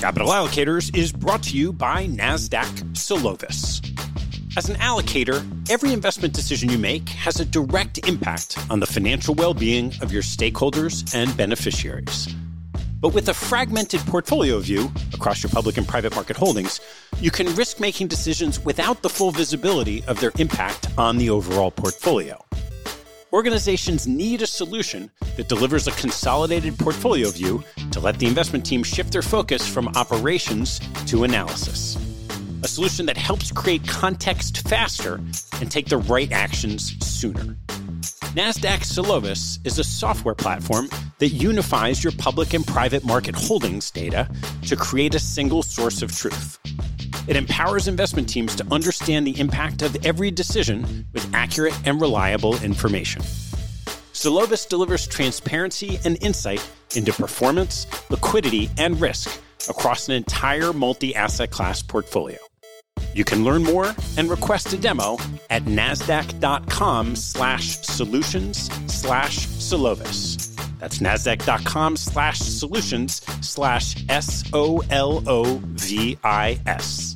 Capital Allocators is brought to you by NASDAQ Solovis. As an allocator, every investment decision you make has a direct impact on the financial well being of your stakeholders and beneficiaries. But with a fragmented portfolio view across your public and private market holdings, you can risk making decisions without the full visibility of their impact on the overall portfolio. Organizations need a solution that delivers a consolidated portfolio view to let the investment team shift their focus from operations to analysis. A solution that helps create context faster and take the right actions sooner. NASDAQ Solovis is a software platform that unifies your public and private market holdings data to create a single source of truth. It empowers investment teams to understand the impact of every decision with accurate and reliable information. Solovis delivers transparency and insight into performance, liquidity, and risk across an entire multi-asset class portfolio. You can learn more and request a demo at nasdaq.com slash solutions slash Solovis. That's nasdaq.com slash solutions slash S O L O V I S.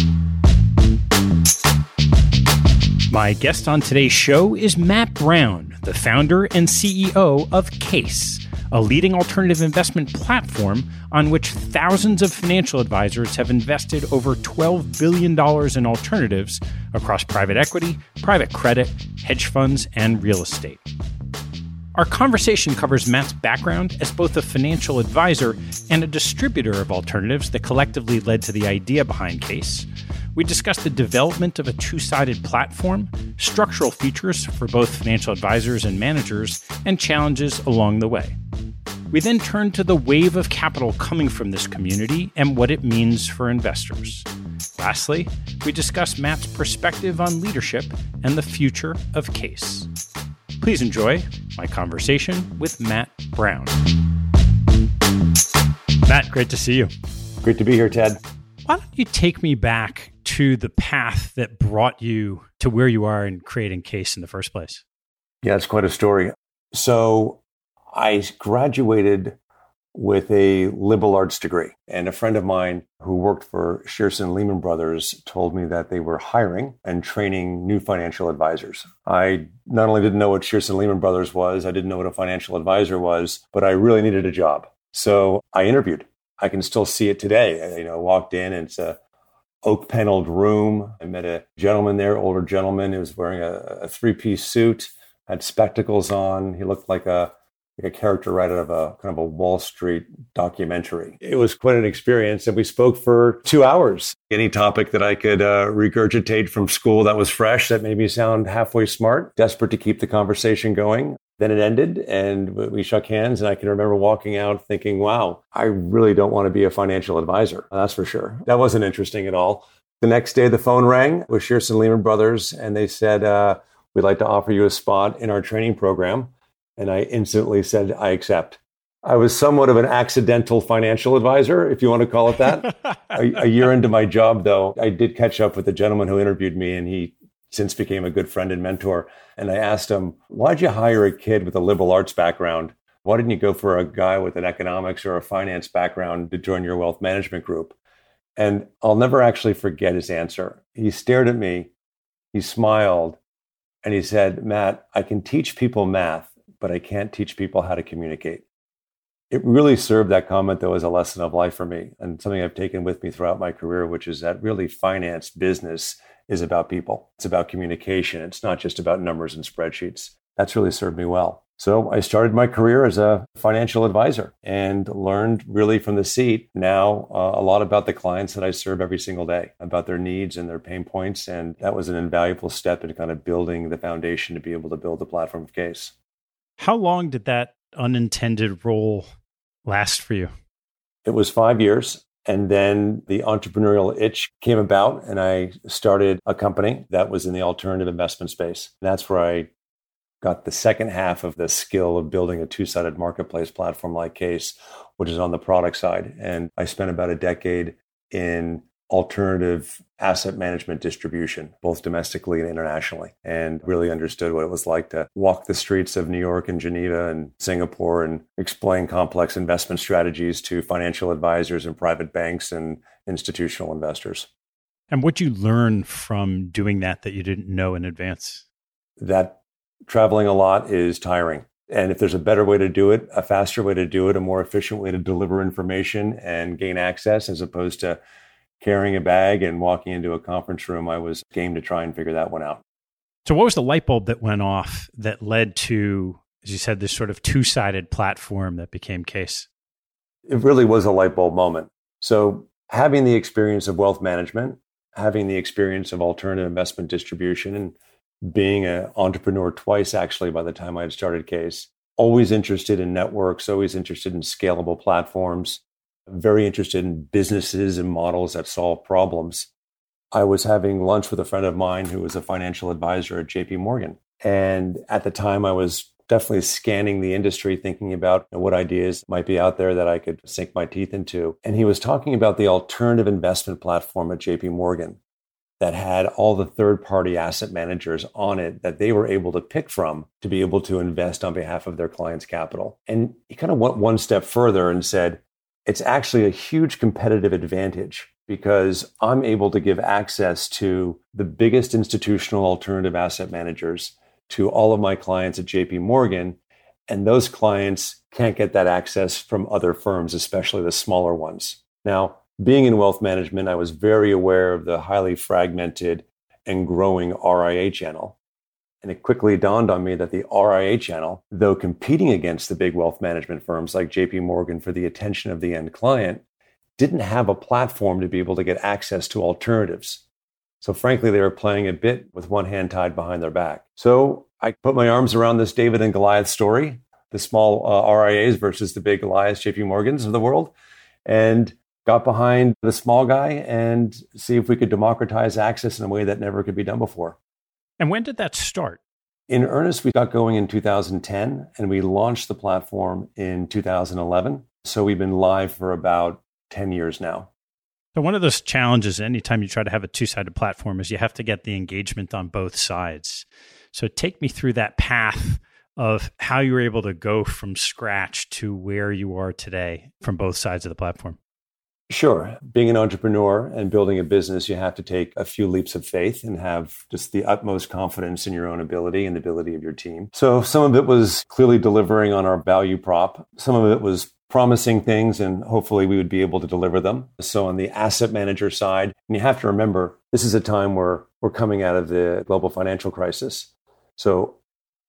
My guest on today's show is Matt Brown, the founder and CEO of CAIS, a leading alternative investment platform on which thousands of financial advisors have invested over $12 billion in alternatives across private equity, private credit, hedge funds, and real estate. Our conversation covers Matt's background as both a financial advisor and a distributor of alternatives that collectively led to the idea behind CAIS we discussed the development of a two sided platform, structural features for both financial advisors and managers, and challenges along the way. We then turned to the wave of capital coming from this community and what it means for investors. Lastly, we discussed Matt's perspective on leadership and the future of CAIS. Please enjoy my conversation with Matt Brown. Matt, great to see you. Great to be here, Ted. Why don't you take me back to the path that brought you to where you are in creating CAIS in the first place? Yeah, it's quite a story. So I graduated with a liberal arts degree. And a friend of mine who worked for Shearson Lehman Brothers told me that they were hiring and training new financial advisors. I not only didn't know what Shearson Lehman Brothers was, I didn't know what a financial advisor was, but I really needed a job. So I interviewed. I can still see it today. You know, walked in and it's a oak paneled room. I met a gentleman there, older gentleman, who was wearing a, a three piece suit, had spectacles on. He looked like a like a character right out of a kind of a Wall Street documentary. It was quite an experience, and we spoke for two hours. Any topic that I could uh, regurgitate from school that was fresh, that made me sound halfway smart, desperate to keep the conversation going. Then it ended and we shook hands. And I can remember walking out thinking, wow, I really don't want to be a financial advisor. That's for sure. That wasn't interesting at all. The next day, the phone rang with Shearson Lehman Brothers, and they said, uh, We'd like to offer you a spot in our training program. And I instantly said, I accept. I was somewhat of an accidental financial advisor, if you want to call it that. a, a, year into my job, though, I did catch up with the gentleman who interviewed me, and he since became a good friend and mentor. And I asked him, why'd you hire a kid with a liberal arts background? Why didn't you go for a guy with an economics or a finance background to join your wealth management group? And I'll never actually forget his answer. He stared at me, he smiled, and he said, Matt, I can teach people math, but I can't teach people how to communicate. It really served that comment, though, as a lesson of life for me and something I've taken with me throughout my career, which is that really finance, business, is about people. It's about communication. It's not just about numbers and spreadsheets. That's really served me well. So I started my career as a financial advisor and learned really from the seat now uh, a lot about the clients that I serve every single day, about their needs and their pain points. And that was an invaluable step in kind of building the foundation to be able to build the platform of CAIS. How long did that unintended role last for you? It was five years. And then the entrepreneurial itch came about, and I started a company that was in the alternative investment space. And That's where I got the second half of the skill of building a two sided marketplace platform like CAIS, which is on the product side. And I spent about a decade in alternative asset management distribution, both domestically and internationally, and really understood what it was like to walk the streets of New York and Geneva and Singapore and explain complex investment strategies to financial advisors and private banks and institutional investors. And what you learn from doing that that you didn't know in advance? That traveling a lot is tiring. And if there's a better way to do it, a faster way to do it, a more efficient way to deliver information and gain access as opposed to carrying a bag and walking into a conference room, I was game to try and figure that one out. So, what was the light bulb that went off that led to, as you said, this sort of two sided platform that became CAIS? It really was a light bulb moment. So, having the experience of wealth management, having the experience of alternative investment distribution, and being an entrepreneur twice, actually, by the time I had started CAIS, always interested in networks, always interested in scalable platforms, very interested in businesses and models that solve problems. I was having lunch with a friend of mine who was a financial advisor at JP Morgan. And at the time, I was definitely scanning the industry, thinking about what ideas might be out there that I could sink my teeth into. And he was talking about the alternative investment platform at JP Morgan that had all the third party asset managers on it that they were able to pick from to be able to invest on behalf of their clients' capital. And he kind of went one step further and said, it's actually a huge competitive advantage because I'm able to give access to the biggest institutional alternative asset managers to all of my clients at JP Morgan. And those clients can't get that access from other firms, especially the smaller ones. Now, being in wealth management, I was very aware of the highly fragmented and growing RIA channel. And it quickly dawned on me that the RIA channel, though competing against the big wealth management firms like JP Morgan for the attention of the end client, didn't have a platform to be able to get access to alternatives. So, frankly, they were playing a bit with one hand tied behind their back. So, I put my arms around this David and Goliath story, the small uh, RIAs versus the big Goliath JP Morgans of the world, and got behind the small guy and see if we could democratize access in a way that never could be done before. And when did that start? In earnest, we got going in 2010 and we launched the platform in 2011. So we've been live for about 10 years now. So, one of those challenges anytime you try to have a two sided platform is you have to get the engagement on both sides. So, take me through that path of how you were able to go from scratch to where you are today from both sides of the platform. Sure. Being an entrepreneur and building a business, you have to take a few leaps of faith and have just the utmost confidence in your own ability and the ability of your team. So some of it was clearly delivering on our value prop. Some of it was promising things and hopefully we would be able to deliver them. So on the asset manager side, and you have to remember this is a time where we're coming out of the global financial crisis. So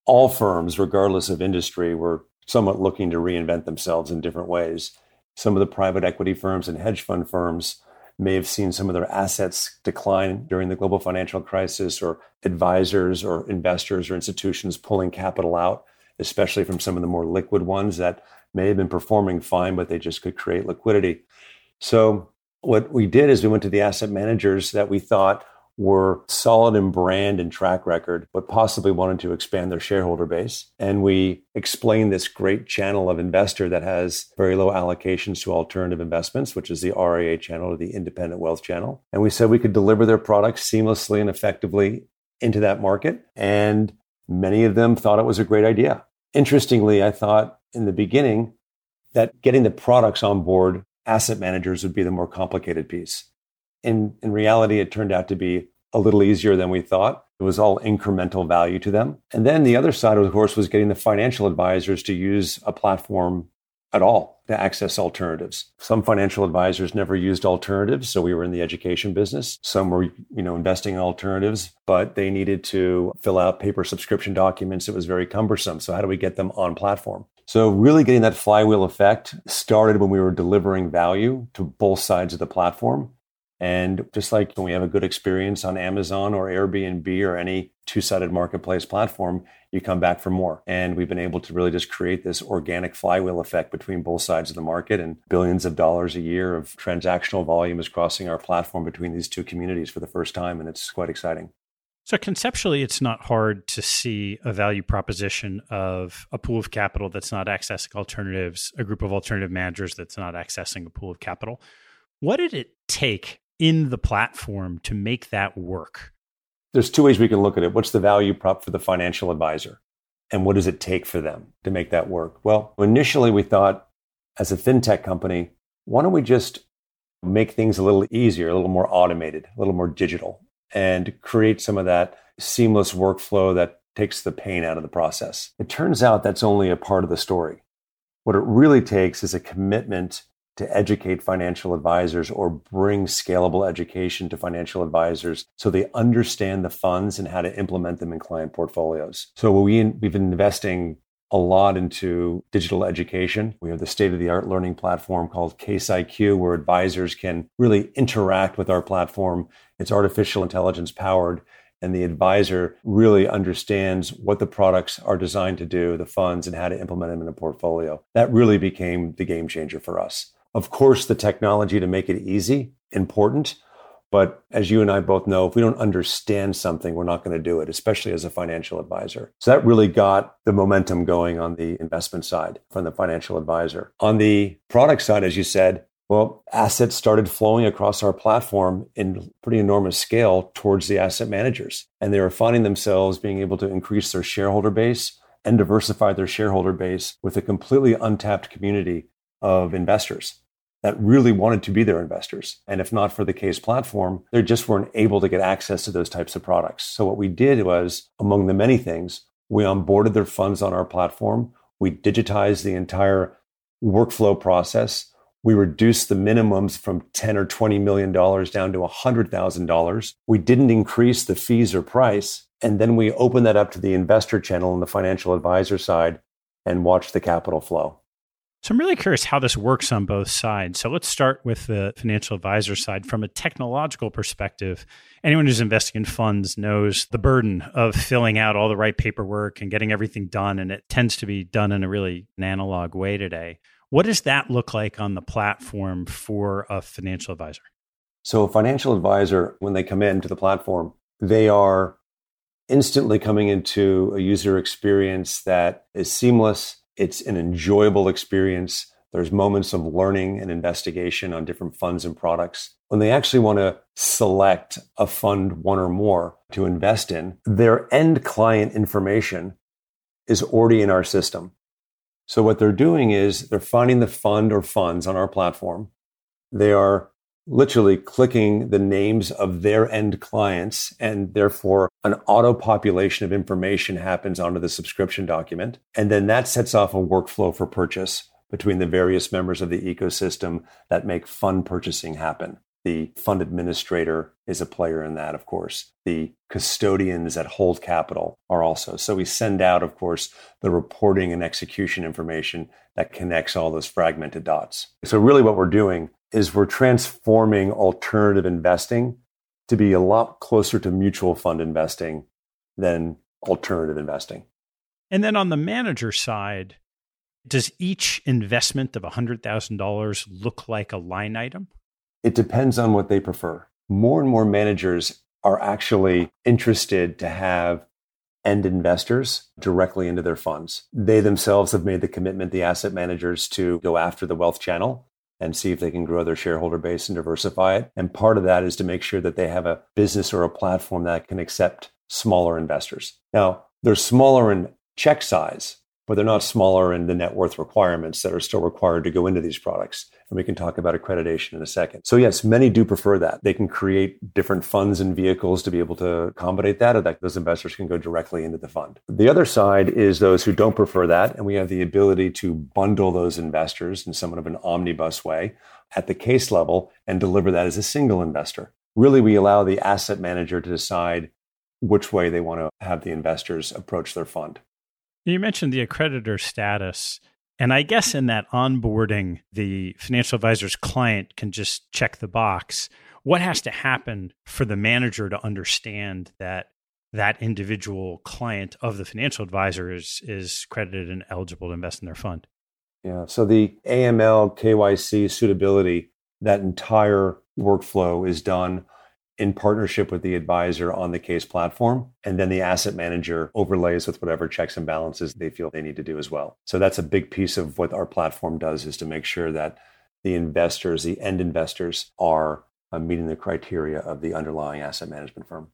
all firms, regardless of industry, were somewhat looking to reinvent themselves in different ways. Some of the private equity firms and hedge fund firms may have seen some of their assets decline during the global financial crisis, or advisors or investors or institutions pulling capital out, especially from some of the more liquid ones that may have been performing fine, but they just could create liquidity. So, what we did is we went to the asset managers that we thought were solid in brand and track record, but possibly wanted to expand their shareholder base. And we explained this great channel of investor that has very low allocations to alternative investments, which is the RIA channel or the independent wealth channel. And we said we could deliver their products seamlessly and effectively into that market. And many of them thought it was a great idea. Interestingly, I thought in the beginning that getting the products on board asset managers would be the more complicated piece in, in reality, it turned out to be a little easier than we thought. It was all incremental value to them. And then the other side, of course, was getting the financial advisors to use a platform at all to access alternatives. Some financial advisors never used alternatives, so we were in the education business. Some were, you know, investing in alternatives, but they needed to fill out paper subscription documents. It was very cumbersome. So how do we get them on platform? So really getting that flywheel effect started when we were delivering value to both sides of the platform. And just like when we have a good experience on Amazon or Airbnb or any two sided marketplace platform, you come back for more. And we've been able to really just create this organic flywheel effect between both sides of the market and billions of dollars a year of transactional volume is crossing our platform between these two communities for the first time. And it's quite exciting. So conceptually, it's not hard to see a value proposition of a pool of capital that's not accessing alternatives, a group of alternative managers that's not accessing a pool of capital. What did it take in the platform to make that work? There's two ways we can look at it. What's the value prop for the financial advisor? And what does it take for them to make that work? Well, initially we thought as a fintech company, why don't we just make things a little easier, a little more automated, a little more digital, and create some of that seamless workflow that takes the pain out of the process? It turns out that's only a part of the story. What it really takes is a commitment to educate financial advisors or bring scalable education to financial advisors so they understand the funds and how to implement them in client portfolios. So we, we've been investing a lot into digital education. We have the state of the art learning platform called CAIS IQ, where advisors can really interact with our platform. It's artificial intelligence powered and the advisor really understands what the products are designed to do, the funds, and how to implement them in a portfolio. That really became the game changer for us. Of course, the technology to make it easy, important. But as you and I both know, if we don't understand something, we're not going to do it, especially as a financial advisor. So that really got the momentum going on the investment side from the financial advisor. On the product side, as you said, well, assets started flowing across our platform in pretty enormous scale towards the asset managers. And they were finding themselves being able to increase their shareholder base and diversify their shareholder base with a completely untapped community of investors that really wanted to be their investors. And if not for the CAIS platform, they just weren't able to get access to those types of products. So what we did was, among the many things, we onboarded their funds on our platform. We digitized the entire workflow process. We reduced the minimums from 10 or 20 million dollars down to $100,000. We didn't increase the fees or price. And then we opened that up to the investor channel and the financial advisor side and watched the capital flow. So I'm really curious how this works on both sides. So let's start with the financial advisor side. From a technological perspective, anyone who's investing in funds knows the burden of filling out all the right paperwork and getting everything done. And it tends to be done in a really an analog way today. What does that look like on the platform for a financial advisor? So, a financial advisor, when they come into the platform, they are instantly coming into a user experience that is seamless it's an enjoyable experience. There's moments of learning and investigation on different funds and products. When they actually want to select a fund, one or more, to invest in, their end client information is already in our system. So, what they're doing is they're finding the fund or funds on our platform. They are literally clicking the names of their end clients and therefore an auto population of information happens onto the subscription document. And then that sets off a workflow for purchase between the various members of the ecosystem that make fund purchasing happen the fund administrator is a player in that of course the custodians that hold capital are also so we send out of course the reporting and execution information that connects all those fragmented dots so really what we're doing is we're transforming alternative investing to be a lot closer to mutual fund investing than alternative investing. And then on the manager side, does each investment of $100,000 look like a line item? It depends on what they prefer. More and more managers are actually interested to have end investors directly into their funds. They themselves have made the commitment, the asset managers, to go after the wealth channel and see if they can grow their shareholder base and diversify it. And part of that is to make sure that they have a business or a platform that can accept smaller investors. Now, they're smaller in check size, but they're not smaller in the net worth requirements that are still required to go into these products. And we can talk about accreditation in a second. So yes, many do prefer that. They can create different funds and vehicles to be able to accommodate that, or that those investors can go directly into the fund. The other side is those who don't prefer that. And we have the ability to bundle those investors in somewhat of an omnibus way at the CAIS level and deliver that as a single investor. Really, we allow the asset manager to decide which way they want to have the investors approach their fund. You mentioned the accreditor status. And I guess in that onboarding, the financial advisor's client can just check the box. What has to happen for the manager to understand that that individual client of the financial advisor is, is credited and eligible to invest in their fund. Yeah. So the AML, KYC, suitability, that entire workflow is done in partnership with the advisor on the CAIS platform. And then the asset manager overlays with whatever checks and balances they feel they need to do as well. So that's a big piece of what our platform does is to make sure that the investors, the end investors, are uh, meeting the criteria of the underlying asset management firm.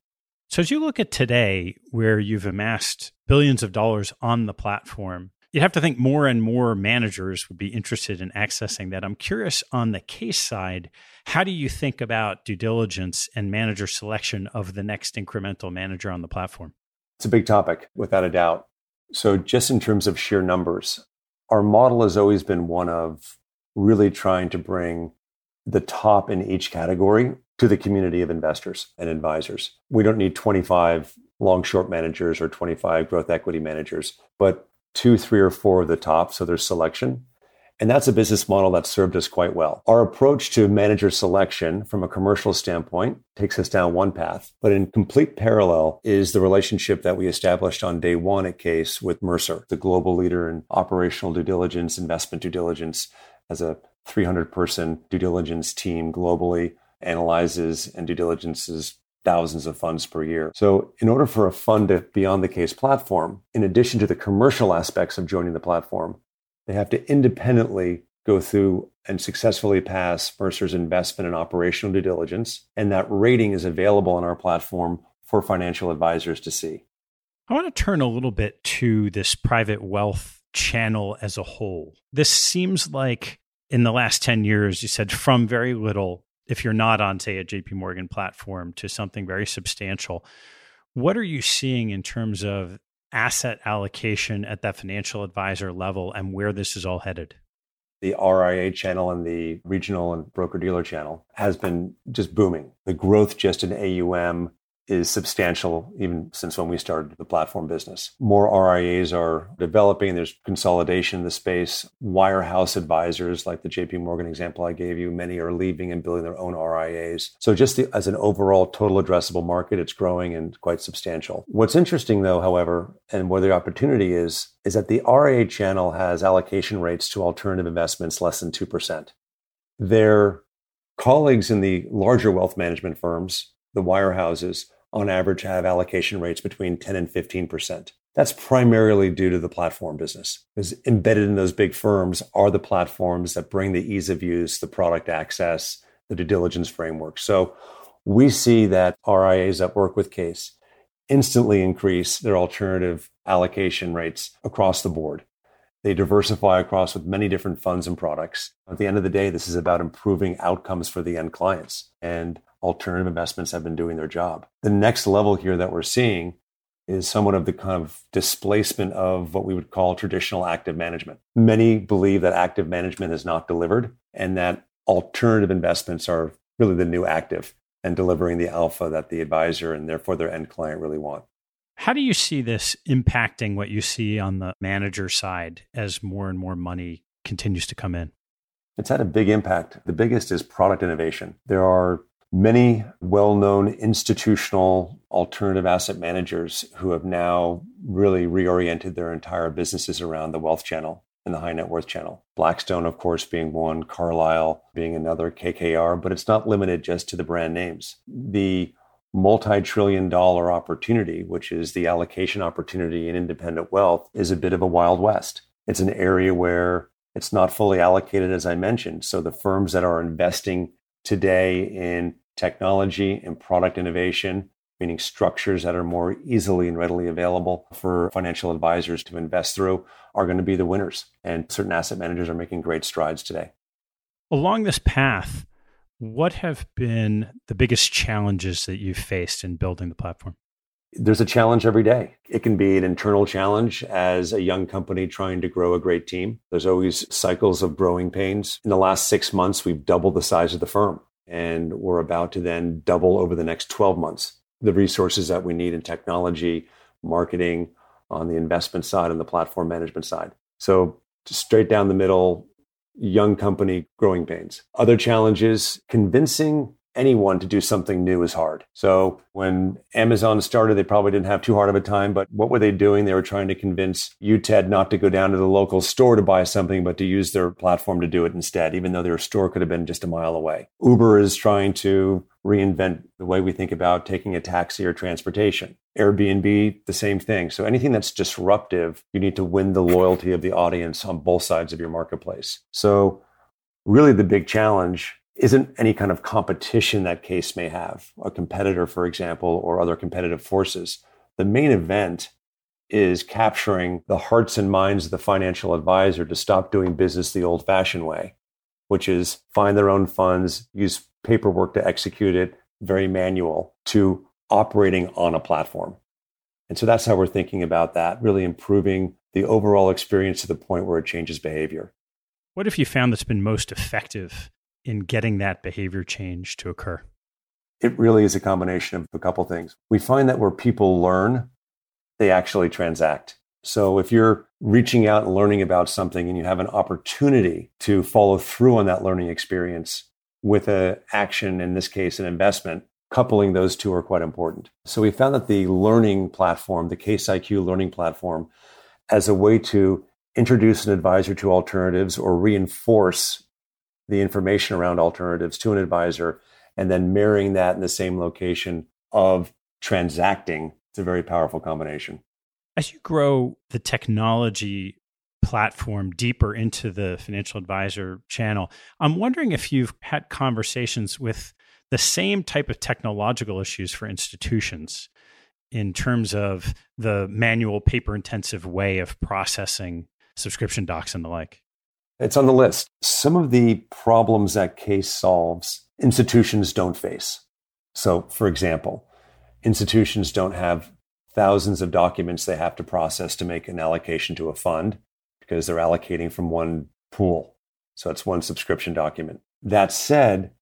So, as you look at today, where you've amassed billions of dollars on the platform, you'd have to think more and more managers would be interested in accessing that. I'm curious on the CAIS side, how do you think about due diligence and manager selection of the next incremental manager on the platform? It's a big topic, without a doubt. So, just in terms of sheer numbers, our model has always been one of really trying to bring the top in each category to the community of investors and advisors. We don't need 25 long short managers or 25 growth equity managers, but two, three, or four of the top. So there's selection. And that's a business model that served us quite well. Our approach to manager selection from a commercial standpoint takes us down one path, but in complete parallel is the relationship that we established on day one at CAIS with Mercer, the global leader in operational due diligence, investment due diligence, as a 300 person due diligence team globally, analyzes and due diligences thousands of funds per year. So, in order for a fund to be on the CAIS platform, in addition to the commercial aspects of joining the platform, they have to independently go through and successfully pass Mercer's investment and operational due diligence. And that rating is available on our platform for financial advisors to see. I want to turn a little bit to this private wealth channel as a whole. This seems like in the last 10 years, you said from very little, if you're not on, say, a JP Morgan platform, to something very substantial. What are you seeing in terms of asset allocation at that financial advisor level and where this is all headed? The RIA channel and the regional and broker dealer channel has been just booming. The growth just in AUM is substantial even since when we started the platform business. More RIAs are developing. There's consolidation in the space. Wirehouse advisors, like the JP Morgan example I gave you, many are leaving and building their own RIAs. So just the, as an overall total addressable market, it's growing and quite substantial. What's interesting though, however, and where the opportunity is, is that the RIA channel has allocation rates to alternative investments less than 2%. Their colleagues in the larger wealth management firms, the wirehouses, on average have allocation rates between 10 and 15%. That's primarily due to the platform business. Because embedded in those big firms are the platforms that bring the ease of use, the product access, the due diligence framework. So we see that RIAs that work with CAIS instantly increase their alternative allocation rates across the board. They diversify across with many different funds and products. At the end of the day, this is about improving outcomes for the end clients. And alternative investments have been doing their job. The next level here that we're seeing is somewhat of the kind of displacement of what we would call traditional active management. Many believe that active management is not delivered and that alternative investments are really the new active and delivering the alpha that the advisor and therefore their end client really want. How do you see this impacting what you see on the manager side as more and more money continues to come in? It's had a big impact. The biggest is product innovation. There are many well known institutional alternative asset managers who have now really reoriented their entire businesses around the wealth channel and the high net worth channel. Blackstone, of course, being one, Carlyle being another, KKR, but it's not limited just to the brand names. The multi trillion dollar opportunity, which is the allocation opportunity in independent wealth, is a bit of a wild west. It's an area where it's not fully allocated, as I mentioned. So the firms that are investing today in technology and product innovation, meaning structures that are more easily and readily available for financial advisors to invest through, are going to be the winners. And certain asset managers are making great strides today. Along this path, what have been the biggest challenges that you've faced in building the platform? There's a challenge every day. It can be an internal challenge as a young company trying to grow a great team. There's always cycles of growing pains. In the last six months, we've doubled the size of the firm, and we're about to then double over the next 12 months the resources that we need in technology, marketing, on the investment side, and the platform management side. So, straight down the middle, young company growing pains. Other challenges convincing anyone to do something new is hard. So when Amazon started, they probably didn't have too hard of a time, but what were they doing? They were trying to convince you, Ted, not to go down to the local store to buy something, but to use their platform to do it instead, even though their store could have been just a mile away. Uber is trying to reinvent the way we think about taking a taxi or transportation. Airbnb, the same thing. So anything that's disruptive, you need to win the loyalty of the audience on both sides of your marketplace. So really the big challenge isn't any kind of competition that CAIS may have, a competitor, for example, or other competitive forces. The main event is capturing the hearts and minds of the financial advisor to stop doing business the old fashioned way, which is find their own funds, use paperwork to execute it, very manual, to operating on a platform. And so that's how we're thinking about that, really improving the overall experience to the point where it changes behavior. What if you found that's been most effective in getting that behavior change to occur? It really is a combination of a couple things. We find that where people learn, they actually transact. So if you're reaching out and learning about something and you have an opportunity to follow through on that learning experience with an action, in this case, an investment, coupling those two are quite important. So we found that the learning platform, the CAIS IQ learning platform, as a way to introduce an advisor to alternatives or reinforce the information around alternatives to an advisor and then marrying that in the same location of transacting. It's a very powerful combination. As you grow the technology platform deeper into the financial advisor channel, I'm wondering if you've had conversations with the same type of technological issues for institutions in terms of the manual paper intensive way of processing subscription docs and the like. It's on the list. Some of the problems that CAIS solves, institutions don't face. So, for example, institutions don't have thousands of documents they have to process to make an allocation to a fund because they're allocating from one pool. So it's one subscription document. That said,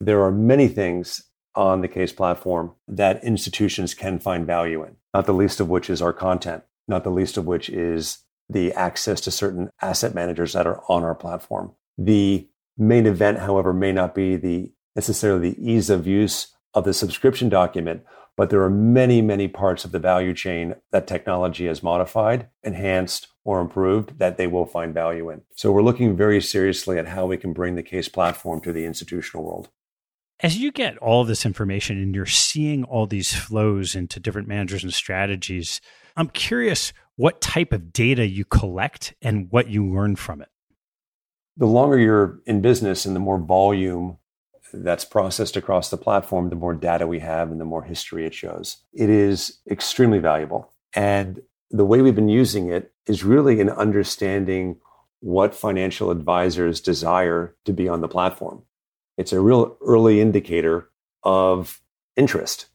there are many things on the CAIS platform that institutions can find value in, not the least of which is our content, not the least of which is the access to certain asset managers that are on our platform. The main event, however, may not be the necessarily the ease of use of the subscription document, but there are many, many parts of the value chain that technology has modified, enhanced, or improved that they will find value in. So we're looking very seriously at how we can bring the CAIS platform to the institutional world. As you get all this information and you're seeing all these flows into different managers and strategies, I'm curious what type of data you collect and what you learn from it. The longer you're in business and the more volume that's processed across the platform, the more data we have and the more history it shows. It is extremely valuable. And the way we've been using it is really in understanding what financial advisors desire to be on the platform. It's a real early indicator of interest.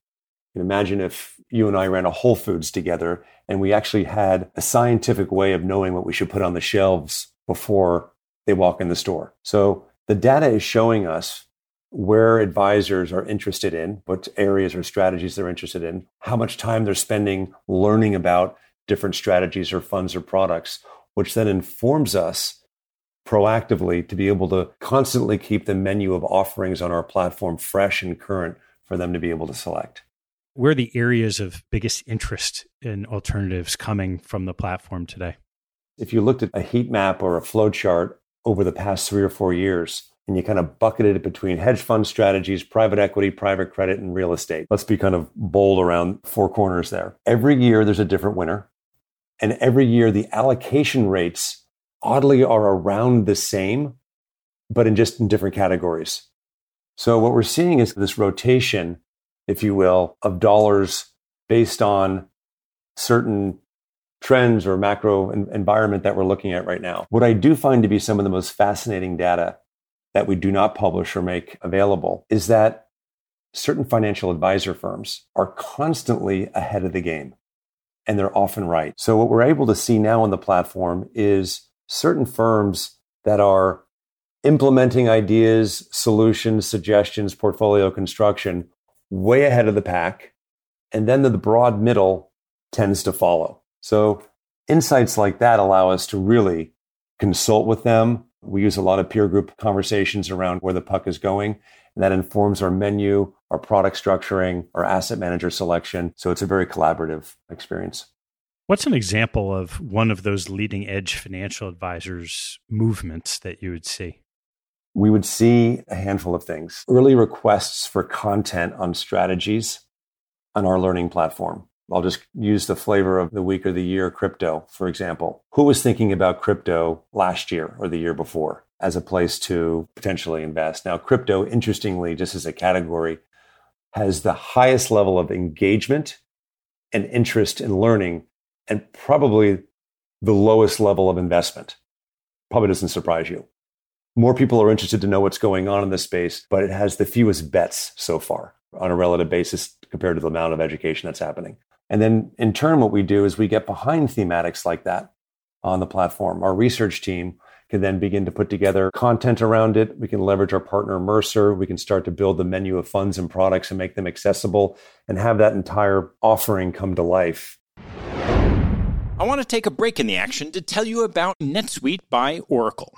Imagine if you and I ran a Whole Foods together and we actually had a scientific way of knowing what we should put on the shelves before they walk in the store. So the data is showing us where advisors are interested in, what areas or strategies they're interested in, how much time they're spending learning about different strategies or funds or products, which then informs us proactively to be able to constantly keep the menu of offerings on our platform fresh and current for them to be able to select where are the areas of biggest interest in alternatives coming from the platform today? If you looked at a heat map or a flow chart over the past three or four years, and you kind of bucketed it between hedge fund strategies, private equity, private credit, and real estate. Let's be kind of bold around four corners there. Every year there's a different winner. And every year the allocation rates oddly are around the same, but in just in different categories. So what we're seeing is this rotation if you will, of dollars based on certain trends or macro environment that we're looking at right now. What I do find to be some of the most fascinating data that we do not publish or make available is that certain financial advisor firms are constantly ahead of the game and they're often right. So what we're able to see now on the platform is certain firms that are implementing ideas, solutions, suggestions, portfolio construction way ahead of the pack. And then the broad middle tends to follow. So insights like that allow us to really consult with them, We use a lot of peer group conversations around where the puck is going. And that informs our menu, our product structuring, our asset manager selection. So it's a very collaborative experience. What's an example of one of those leading edge financial advisors' movements that you would see? We would see a handful of things. Early requests for content on strategies on our learning platform. I'll just use the flavor of the week or the year crypto, for example. Who was thinking about crypto last year or the year before as a place to potentially invest? Now, crypto, interestingly, just as a category, has the highest level of engagement and interest in learning and probably the lowest level of investment. Probably doesn't surprise you. More people are interested to know what's going on in this space, but it has the fewest bets so far on a relative basis compared to the amount of education that's happening. And then in turn, what we do is we get behind thematics like that on the platform. Our research team can then begin to put together content around it. We can leverage our partner Mercer. We can start to build the menu of funds and products and make them accessible and have that entire offering come to life I want to take a break in the action to tell you about NetSuite by Oracle,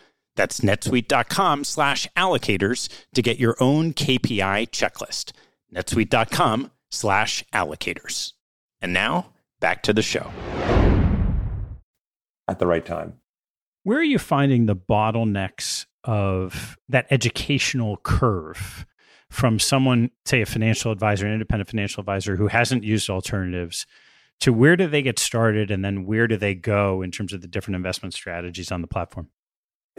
That's netsuite.com slash allocators to get your own KPI checklist. netsuite.com slash allocators. And now, back to the show. At the right time. Where are you finding the bottlenecks of that educational curve from someone, say a financial advisor, an independent financial advisor who hasn't used alternatives to where do they get started and then where do they go in terms of the different investment strategies on the platform?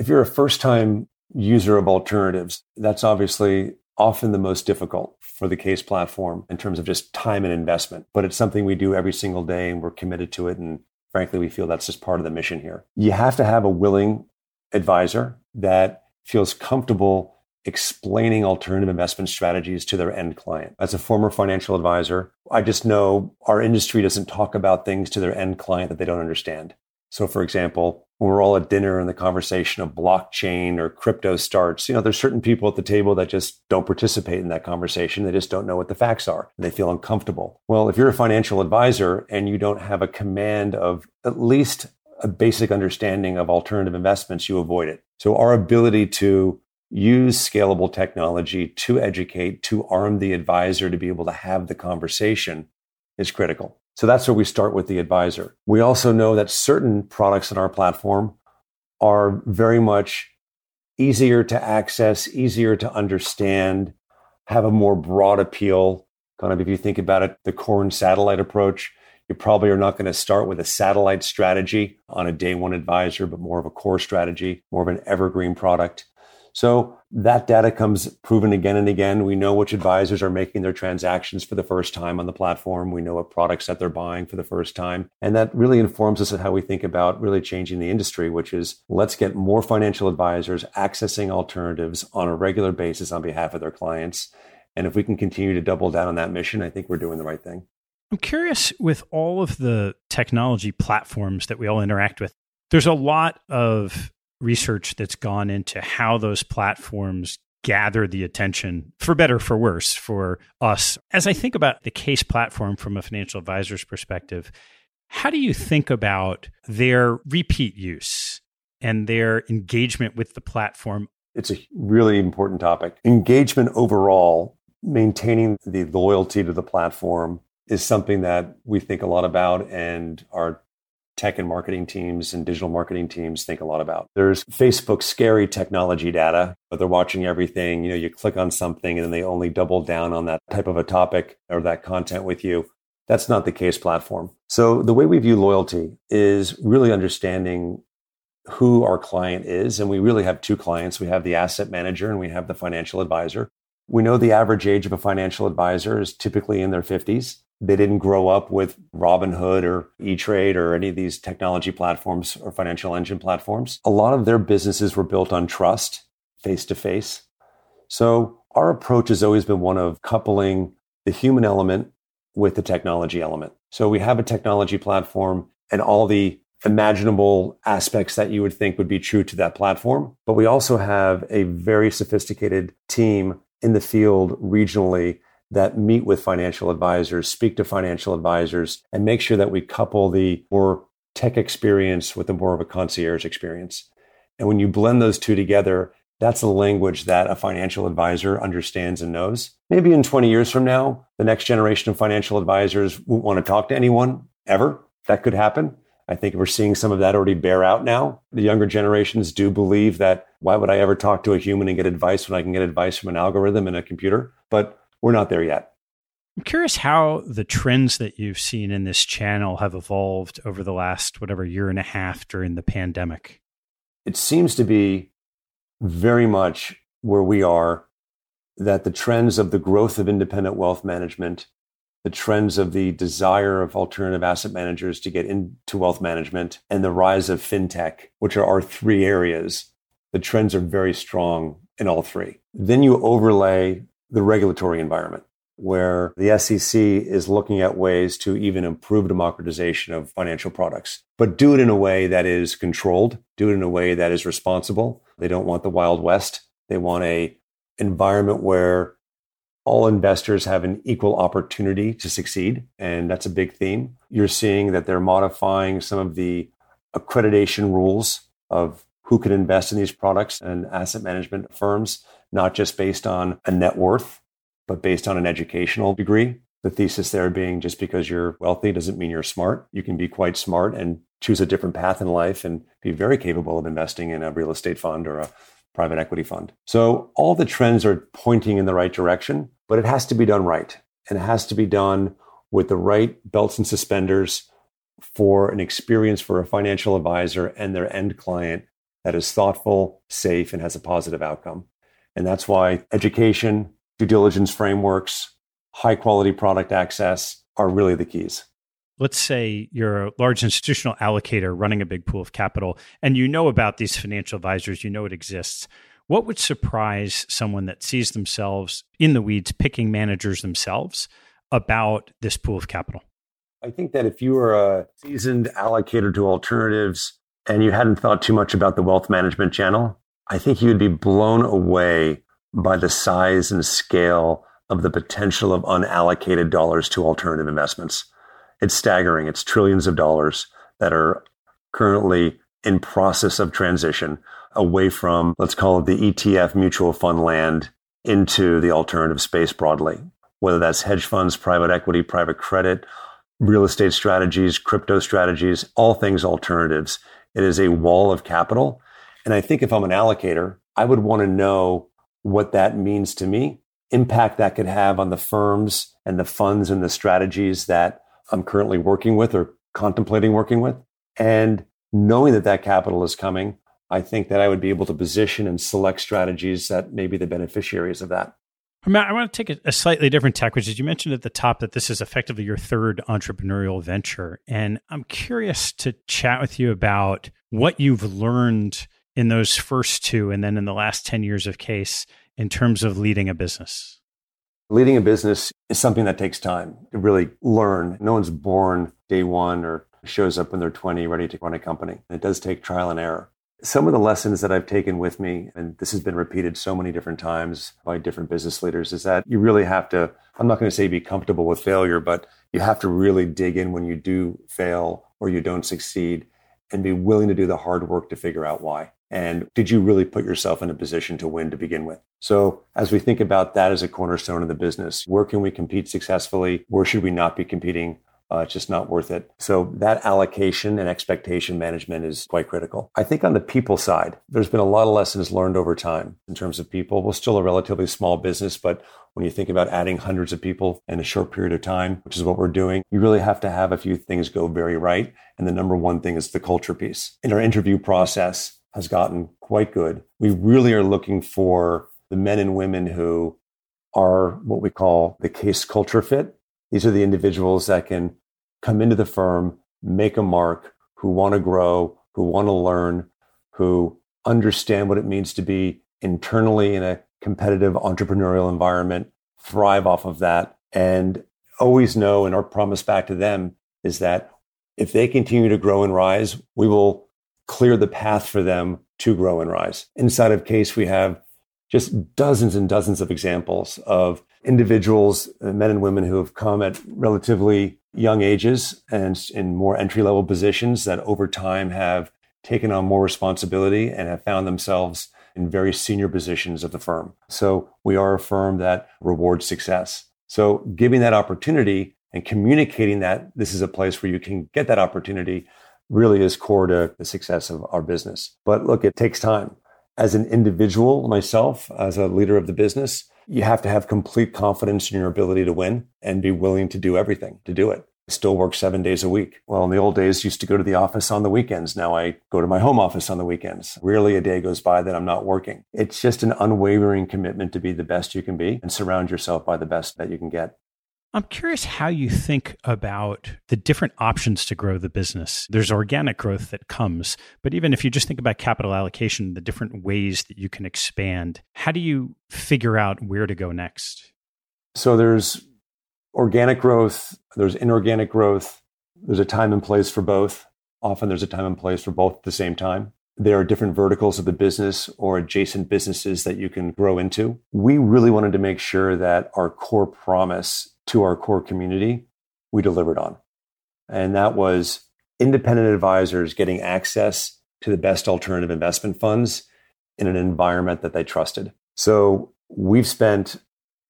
If you're a first time user of alternatives, that's obviously often the most difficult for the CAIS platform in terms of just time and investment. But it's something we do every single day and we're committed to it. And frankly, we feel that's just part of the mission here. You have to have a willing advisor that feels comfortable explaining alternative investment strategies to their end client. As a former financial advisor, I just know our industry doesn't talk about things to their end client that they don't understand. So, for example, when we're all at dinner and the conversation of blockchain or crypto starts, you know, there's certain people at the table that just don't participate in that conversation. They just don't know what the facts are. And they feel uncomfortable. Well, if you're a financial advisor and you don't have a command of at least a basic understanding of alternative investments, you avoid it. So our ability to use scalable technology to educate, to arm the advisor to be able to have the conversation is critical. So that's where we start with the advisor. We also know that certain products in our platform are very much easier to access, easier to understand, have a more broad appeal. Kind of if you think about it, the core satellite approach, you probably are not going to start with a satellite strategy on a day one advisor, but more of a core strategy, more of an evergreen product. So that data comes proven again and again. We know which advisors are making their transactions for the first time on the platform. We know what products that they're buying for the first time. And that really informs us of how we think about really changing the industry, which is let's get more financial advisors accessing alternatives on a regular basis on behalf of their clients. And if we can continue to double down on that mission, I think we're doing the right thing. I'm curious with all of the technology platforms that we all interact with, there's a lot of research that's gone into how those platforms gather the attention for better for worse for us. As I think about the CAIS platform from a financial advisor's perspective, how do you think about their repeat use and their engagement with the platform? It's a really important topic. Engagement overall, maintaining the loyalty to the platform is something that we think a lot about and are tech and marketing teams and digital marketing teams think a lot about. There's Facebook scary technology data, but they're watching everything. You know, you click on something and then they only double down on that type of a topic or that content with you. That's not the CAIS platform. So the way we view loyalty is really understanding who our client is. And we really have two clients. We have the asset manager and we have the financial advisor. We know the average age of a financial advisor is typically in their 50s. They didn't grow up with Robinhood or E-Trade or any of these technology platforms or financial engine platforms. A lot of their businesses were built on trust, face to face. So our approach has always been one of coupling the human element with the technology element. So we have a technology platform and all the imaginable aspects that you would think would be true to that platform. But we also have a very sophisticated team in the field regionally that meet with financial advisors, speak to financial advisors, and make sure that we couple the more tech experience with the more of a concierge experience. And when you blend those two together, that's the language that a financial advisor understands and knows. Maybe in 20 years from now, the next generation of financial advisors won't want to talk to anyone ever. That could happen. I think we're seeing some of that already bear out now. The younger generations do believe that why would I ever talk to a human and get advice when I can get advice from an algorithm and a computer? But we're not there yet. I'm curious how the trends that you've seen in this channel have evolved over the last, whatever, year and a half during the pandemic. It seems to be very much where we are that the trends of the growth of independent wealth management, the trends of the desire of alternative asset managers to get into wealth management, and the rise of fintech, which are our three areas, the trends are very strong in all three. Then you overlay the regulatory environment where the SEC is looking at ways to even improve democratization of financial products, but do it in a way that is controlled, do it in a way that is responsible. They don't want the Wild West. They want a environment where all investors have an equal opportunity to succeed. And that's a big theme. You're seeing that they're modifying some of the accreditation rules of who can invest in these products and asset management firms not just based on a net worth, but based on an educational degree. The thesis there being just because you're wealthy doesn't mean you're smart. You can be quite smart and choose a different path in life and be very capable of investing in a real estate fund or a private equity fund. So all the trends are pointing in the right direction, but it has to be done right. And it has to be done with the right belts and suspenders for an experience for a financial advisor and their end client that is thoughtful, safe, and has a positive outcome. And that's why education, due diligence frameworks, high quality product access are really the keys. Let's say you're a large institutional allocator running a big pool of capital and you know about these financial advisors, you know it exists. What would surprise someone that sees themselves in the weeds picking managers themselves about this pool of capital? I think that if you are a seasoned allocator to alternatives and you hadn't thought too much about the wealth management channel, I think you'd be blown away by the size and scale of the potential of unallocated dollars to alternative investments. It's staggering. It's trillions of dollars that are currently in process of transition away from, let's call it the ETF mutual fund land into the alternative space broadly, whether that's hedge funds, private equity, private credit, real estate strategies, crypto strategies, all things alternatives. It is a wall of capital and I think if I'm an allocator, I would want to know what that means to me, impact that could have on the firms and the funds and the strategies that I'm currently working with or contemplating working with. And knowing that that capital is coming, I think that I would be able to position and select strategies that may be the beneficiaries of that. Matt, I want to take a, slightly different tack, which is you mentioned at the top that this is effectively your third entrepreneurial venture. And I'm curious to chat with you about what you've learned in those first two and then in the last 10 years of CAIS in terms of leading a business? Leading a business is something that takes time to really learn. No one's born day one or shows up when they're 20 ready to run a company. It does take trial and error. Some of the lessons that I've taken with me, and this has been repeated so many different times by different business leaders, is that you really have to, I'm not going to say be comfortable with failure, but you have to really dig in when you do fail or you don't succeed and be willing to do the hard work to figure out why. And did you really put yourself in a position to win to begin with? So as we think about that as a cornerstone of the business, where can we compete successfully? Where should we not be competing? Uh, it's just not worth it. So that allocation and expectation management is quite critical. I think on the people side, there's been a lot of lessons learned over time in terms of people. We're still a relatively small business, but when you think about adding hundreds of people in a short period of time, which is what we're doing, you really have to have a few things go very right. And the number one thing is the culture piece. In our interview process has gotten quite good. We really are looking for the men and women who are what we call the CAIS culture fit. These are the individuals that can come into the firm, make a mark, who want to grow, who want to learn, who understand what it means to be internally in a competitive entrepreneurial environment, thrive off of that, and always know, and our promise back to them is that if they continue to grow and rise, we will clear the path for them to grow and rise. Inside of CAIS, we have just dozens and dozens of examples of individuals, uh, men and women who have come at relatively young ages and in more entry level positions that over time have taken on more responsibility and have found themselves in very senior positions of the firm. So we are a firm that rewards success. So giving that opportunity and communicating that this is a place where you can get that opportunity really is core to the success of our business. But look, it takes time. As an individual, myself, as a leader of the business, you have to have complete confidence in your ability to win and be willing to do everything to do it. I still work seven days a week. Well, in the old days, used to go to the office on the weekends. Now I go to my home office on the weekends. Rarely a day goes by that I'm not working. It's just an unwavering commitment to be the best you can be and surround yourself by the best that you can get. I'm curious how you think about the different options to grow the business. There's organic growth that comes, but even if you just think about capital allocation, the different ways that you can expand, how do you figure out where to go next? So there's organic growth, there's inorganic growth, there's a time and place for both. Often there's a time and place for both at the same time. There are different verticals of the business or adjacent businesses that you can grow into. We really wanted to make sure that our core promise to our core community, we delivered on. And that was independent advisors getting access to the best alternative investment funds in an environment that they trusted. So we've spent,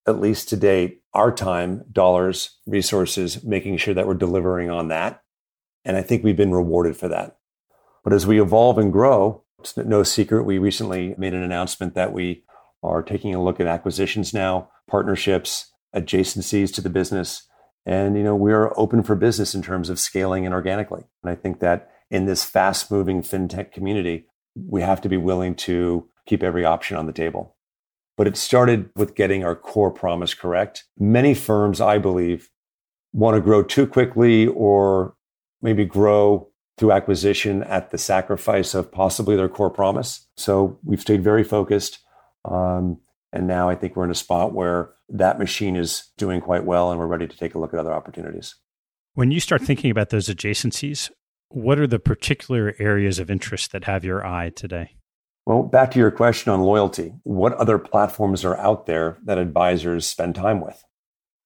at least to date, our time, dollars, resources, making sure that we're delivering on that. And I think we've been rewarded for that. But as we evolve and grow, it's no secret, we recently made an announcement that we are taking a look at acquisitions now, partnerships, adjacencies to the business. And, you know, we are open for business in terms of scaling and organically. And I think that in this fast moving fintech community, we have to be willing to keep every option on the table. But it started with getting our core promise correct. Many firms, I believe, want to grow too quickly or maybe grow through acquisition at the sacrifice of possibly their core promise. So we've stayed very focused. Um, and now I think we're in a spot where that machine is doing quite well and we're ready to take a look at other opportunities. When you start thinking about those adjacencies, what are the particular areas of interest that have your eye today? Well, back to your question on loyalty. What other platforms are out there that advisors spend time with?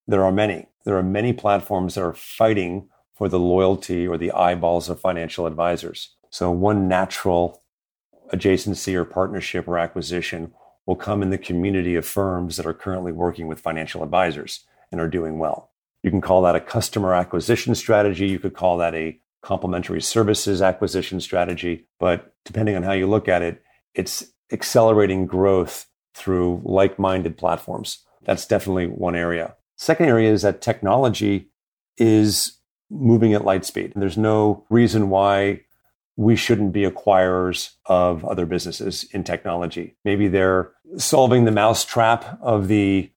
There are many. There are many platforms that are fighting for the loyalty or the eyeballs of financial advisors. So, one natural adjacency or partnership or acquisition will come in the community of firms that are currently working with financial advisors and are doing well. You can call that a customer acquisition strategy. You could call that a complementary services acquisition strategy. But depending on how you look at it, it's accelerating growth through like minded platforms. That's definitely one area. Second area is that technology is moving at light speed. There's no reason why we shouldn't be acquirers of other businesses in technology. Maybe they're solving the mousetrap of the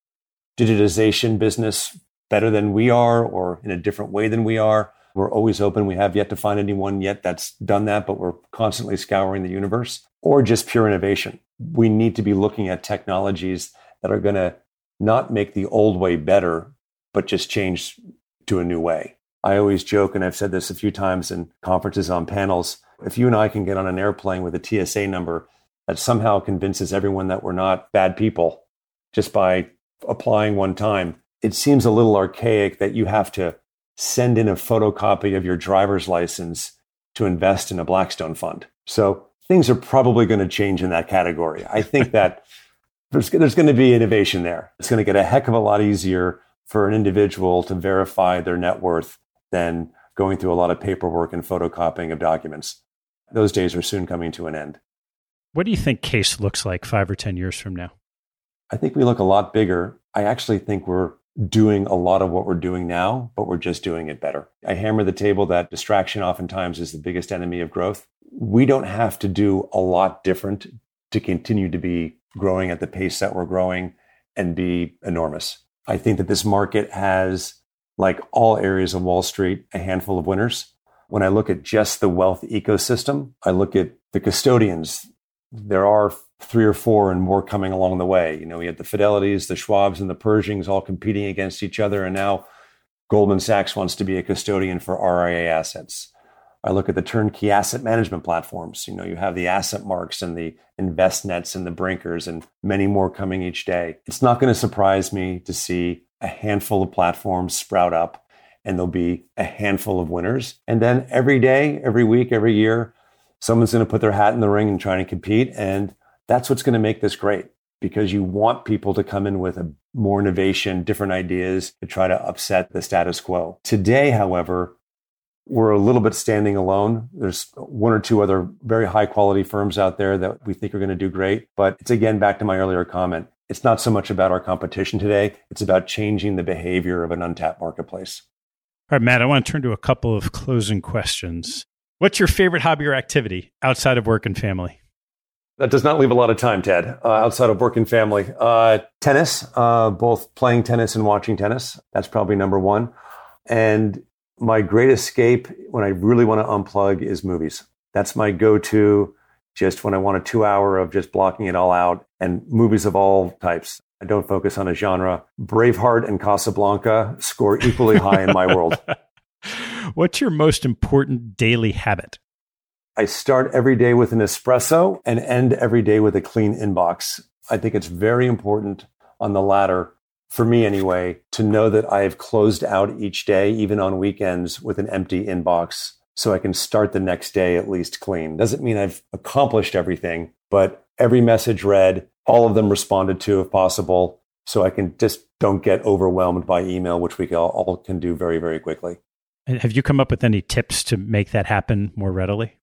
digitization business better than we are or in a different way than we are. We're always open. We have yet to find anyone yet that's done that, but we're constantly scouring the universe or just pure innovation. We need to be looking at technologies that are going to not make the old way better, but just change to a new way. I always joke, and I've said this a few times in conferences on panels if you and I can get on an airplane with a TSA number that somehow convinces everyone that we're not bad people just by applying one time, it seems a little archaic that you have to send in a photocopy of your driver's license to invest in a Blackstone fund. So things are probably going to change in that category. I think that there's, there's going to be innovation there. It's going to get a heck of a lot easier for an individual to verify their net worth than going through a lot of paperwork and photocopying of documents. Those days are soon coming to an end. What do you think CAIS looks like five or 10 years from now? I think we look a lot bigger. I actually think we're doing a lot of what we're doing now, but we're just doing it better. I hammer the table that distraction oftentimes is the biggest enemy of growth. We don't have to do a lot different to continue to be growing at the pace that we're growing and be enormous. I think that this market has, like all areas of Wall Street, a handful of winners. When I look at just the wealth ecosystem, I look at the custodians. There are three or four and more coming along the way. You know, we had the Fidelities, the Schwabs, and the Pershings all competing against each other. And now Goldman Sachs wants to be a custodian for RIA assets. I look at the turnkey asset management platforms. You know, you have the AssetMarks and the Envestnets and the Brinkers and many more coming each day. It's not going to surprise me to see a handful of platforms sprout up and there'll be a handful of winners. And then every day, every week, every year, someone's going to put their hat in the ring and try to compete. And that's what's going to make this great because you want people to come in with a more innovation, different ideas to try to upset the status quo. Today, however, we're a little bit standing alone. There's one or two other very high quality firms out there that we think are going to do great. But it's again back to my earlier comment. It's not so much about our competition today. It's about changing the behavior of an untapped marketplace. All right, Matt, I want to turn to a couple of closing questions. What's your favorite hobby or activity outside of work and family? That does not leave a lot of time, Ted, uh, outside of work and family. Uh, tennis, uh, both playing tennis and watching tennis. That's probably number one. And my great escape when I really want to unplug is movies. That's my go to just when I want a two hour of just blocking it all out and movies of all types. I don't focus on a genre. Braveheart and Casablanca score equally high in my world. What's your most important daily habit? I start every day with an espresso and end every day with a clean inbox. I think it's very important on the latter for me anyway, to know that I've closed out each day, even on weekends, with an empty inbox so I can start the next day at least clean. Doesn't mean I've accomplished everything, but every message read, all of them responded to if possible, so I can just don't get overwhelmed by email, which we all, all can do very, very quickly. And have you come up with any tips to make that happen more readily?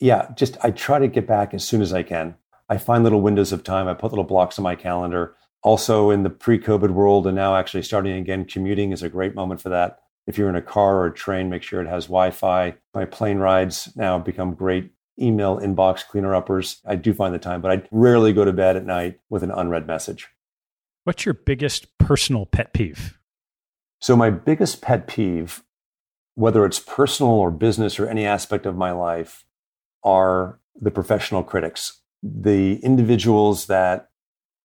Yeah, just I try to get back as soon as I can. I find little windows of time. I put little blocks on my calendar also in the pre-COVID world and now actually starting again, commuting is a great moment for that. If you're in a car or a train, make sure it has Wi-Fi. My plane rides now become great email inbox cleaner uppers. I do find the time, but I rarely go to bed at night with an unread message. What's your biggest personal pet peeve? So my biggest pet peeve, whether it's personal or business or any aspect of my life, are the professional critics, the individuals that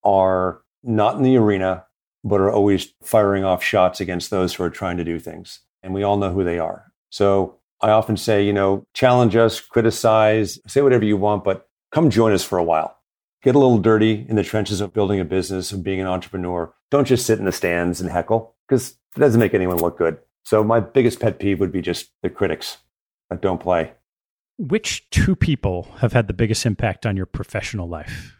are not in the arena, but are always firing off shots against those who are trying to do things. And we all know who they are. So I often say, you know, challenge us, criticize, say whatever you want, but come join us for a while. Get a little dirty in the trenches of building a business and being an entrepreneur. Don't just sit in the stands and heckle because it doesn't make anyone look good. So my biggest pet peeve would be just the critics that don't play. Which two people have had the biggest impact on your professional life?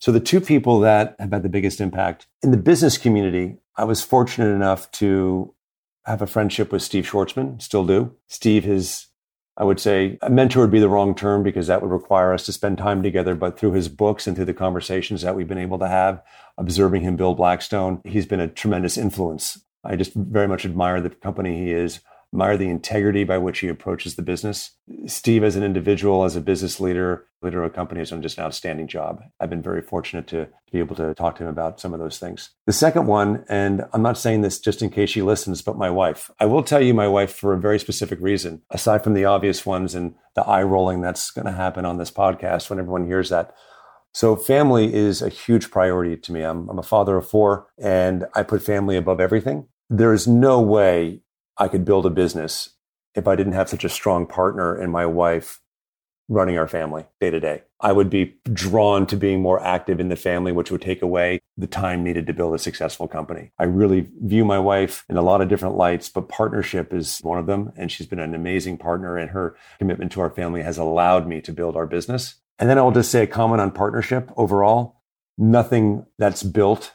So the two people that have had the biggest impact in the business community, I was fortunate enough to have a friendship with Steve Schwarzman, still do. Steve is, I would say, a mentor would be the wrong term because that would require us to spend time together. But through his books and through the conversations that we've been able to have, observing him build Blackstone, he's been a tremendous influence. I just very much admire the company he is admire the integrity by which he approaches the business. Steve, as an individual, as a business leader, leader of a company, has done just an outstanding job. I've been very fortunate to be able to talk to him about some of those things. The second one, and I'm not saying this just in case she listens, but my wife. I will tell you my wife for a very specific reason, aside from the obvious ones and the eye rolling that's going to happen on this podcast when everyone hears that. So family is a huge priority to me. I'm, I'm a father of four and I put family above everything. There is no way I could build a business if I didn't have such a strong partner and my wife running our family day to day. I would be drawn to being more active in the family, which would take away the time needed to build a successful company. I really view my wife in a lot of different lights, but partnership is one of them. And she's been an amazing partner and her commitment to our family has allowed me to build our business. And then I'll just say a comment on partnership overall. Nothing that's built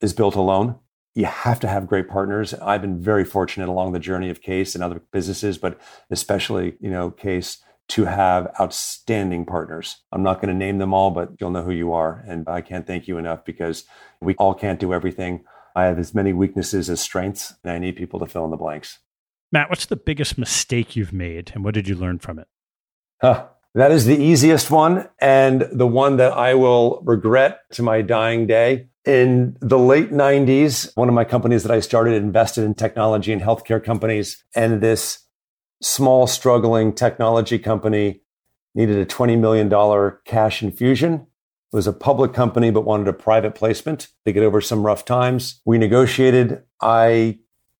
is built alone. You have to have great partners. I've been very fortunate along the journey of CAIS and other businesses, but especially, you know, CAIS to have outstanding partners. I'm not going to name them all, but you'll know who you are. And I can't thank you enough because we all can't do everything. I have as many weaknesses as strengths, and I need people to fill in the blanks. Matt, what's the biggest mistake you've made, and what did you learn from it? Huh. That is the easiest one, and the one that I will regret to my dying day. In the late 90s, one of my companies that I started invested in technology and healthcare companies, and this small, struggling technology company needed a $20 million cash infusion. It was a public company, but wanted a private placement to get over some rough times. We negotiated. I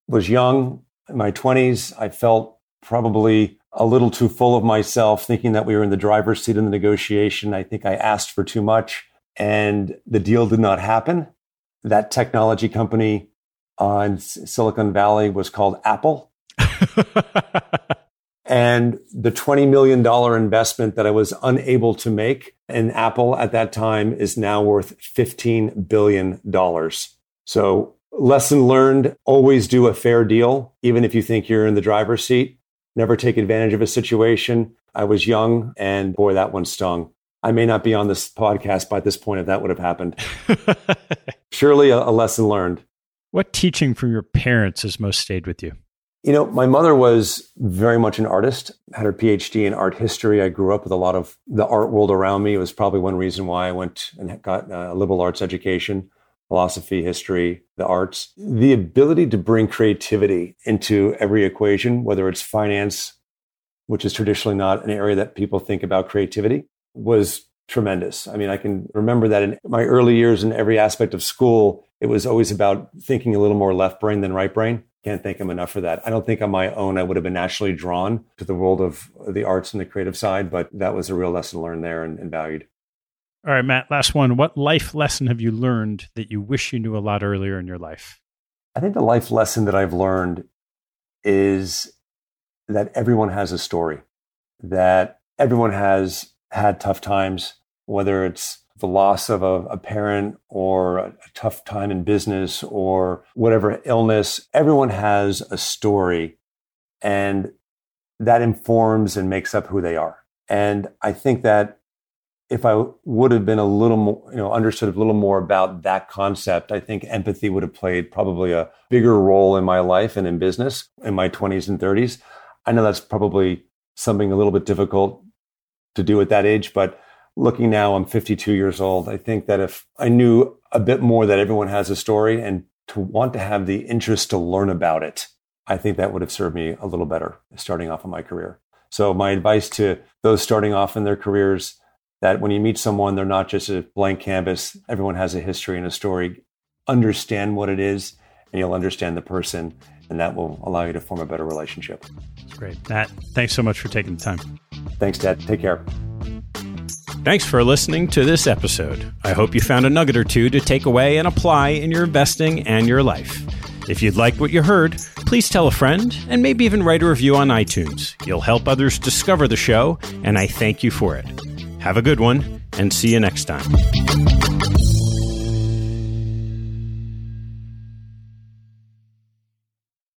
was young, in my 20s. I felt probably a little too full of myself, thinking that we were in the driver's seat in the negotiation. I think I asked for too much, and the deal did not happen. That technology company on Silicon Valley was called Apple. and the $20 million investment that I was unable to make in Apple at that time is now worth $15 billion. So, lesson learned always do a fair deal, even if you think you're in the driver's seat. Never take advantage of a situation. I was young, and boy, that one stung. I may not be on this podcast by this point if that would have happened. Surely a, a lesson learned. What teaching from your parents has most stayed with you? You know, my mother was very much an artist, had her PhD in art history. I grew up with a lot of the art world around me. It was probably one reason why I went and got a liberal arts education, philosophy, history, the arts. The ability to bring creativity into every equation, whether it's finance, which is traditionally not an area that people think about creativity, was tremendous. I mean, I can remember that in my early years in every aspect of school, it was always about thinking a little more left brain than right brain. Can't thank him enough for that. I don't think on my own I would have been naturally drawn to the world of the arts and the creative side, but that was a real lesson learned there and, and valued. All right, Matt, last one. What life lesson have you learned that you wish you knew a lot earlier in your life? I think the life lesson that I've learned is that everyone has a story, that everyone has had tough times, whether it's the loss of a, a, parent or a tough time in business or whatever illness, everyone has a story and that informs and makes up who they are. And I think that if I would have been a little more, you know, understood a little more about that concept, I think empathy would have played probably a bigger role in my life and in business in my 20s and 30s. I know that's probably something a little bit difficult to do at that age, but looking now, I'm 52 years old. I think that if I knew a bit more that everyone has a story and to want to have the interest to learn about it, I think that would have served me a little better starting off in my career. So my advice to those starting off in their careers that when you meet someone, they're not just a blank canvas. Everyone has a history and a story. Understand what it is, and you'll understand the person, and that will allow you to form a better relationship. That's great. Matt, thanks so much for taking the time. Thanks, Dad. Take care. Thanks for listening to this episode. I hope you found a nugget or two to take away and apply in your investing and your life. If you'd like what you heard, please tell a friend and maybe even write a review on iTunes. You'll help others discover the show, and I thank you for it. Have a good one, and see you next time.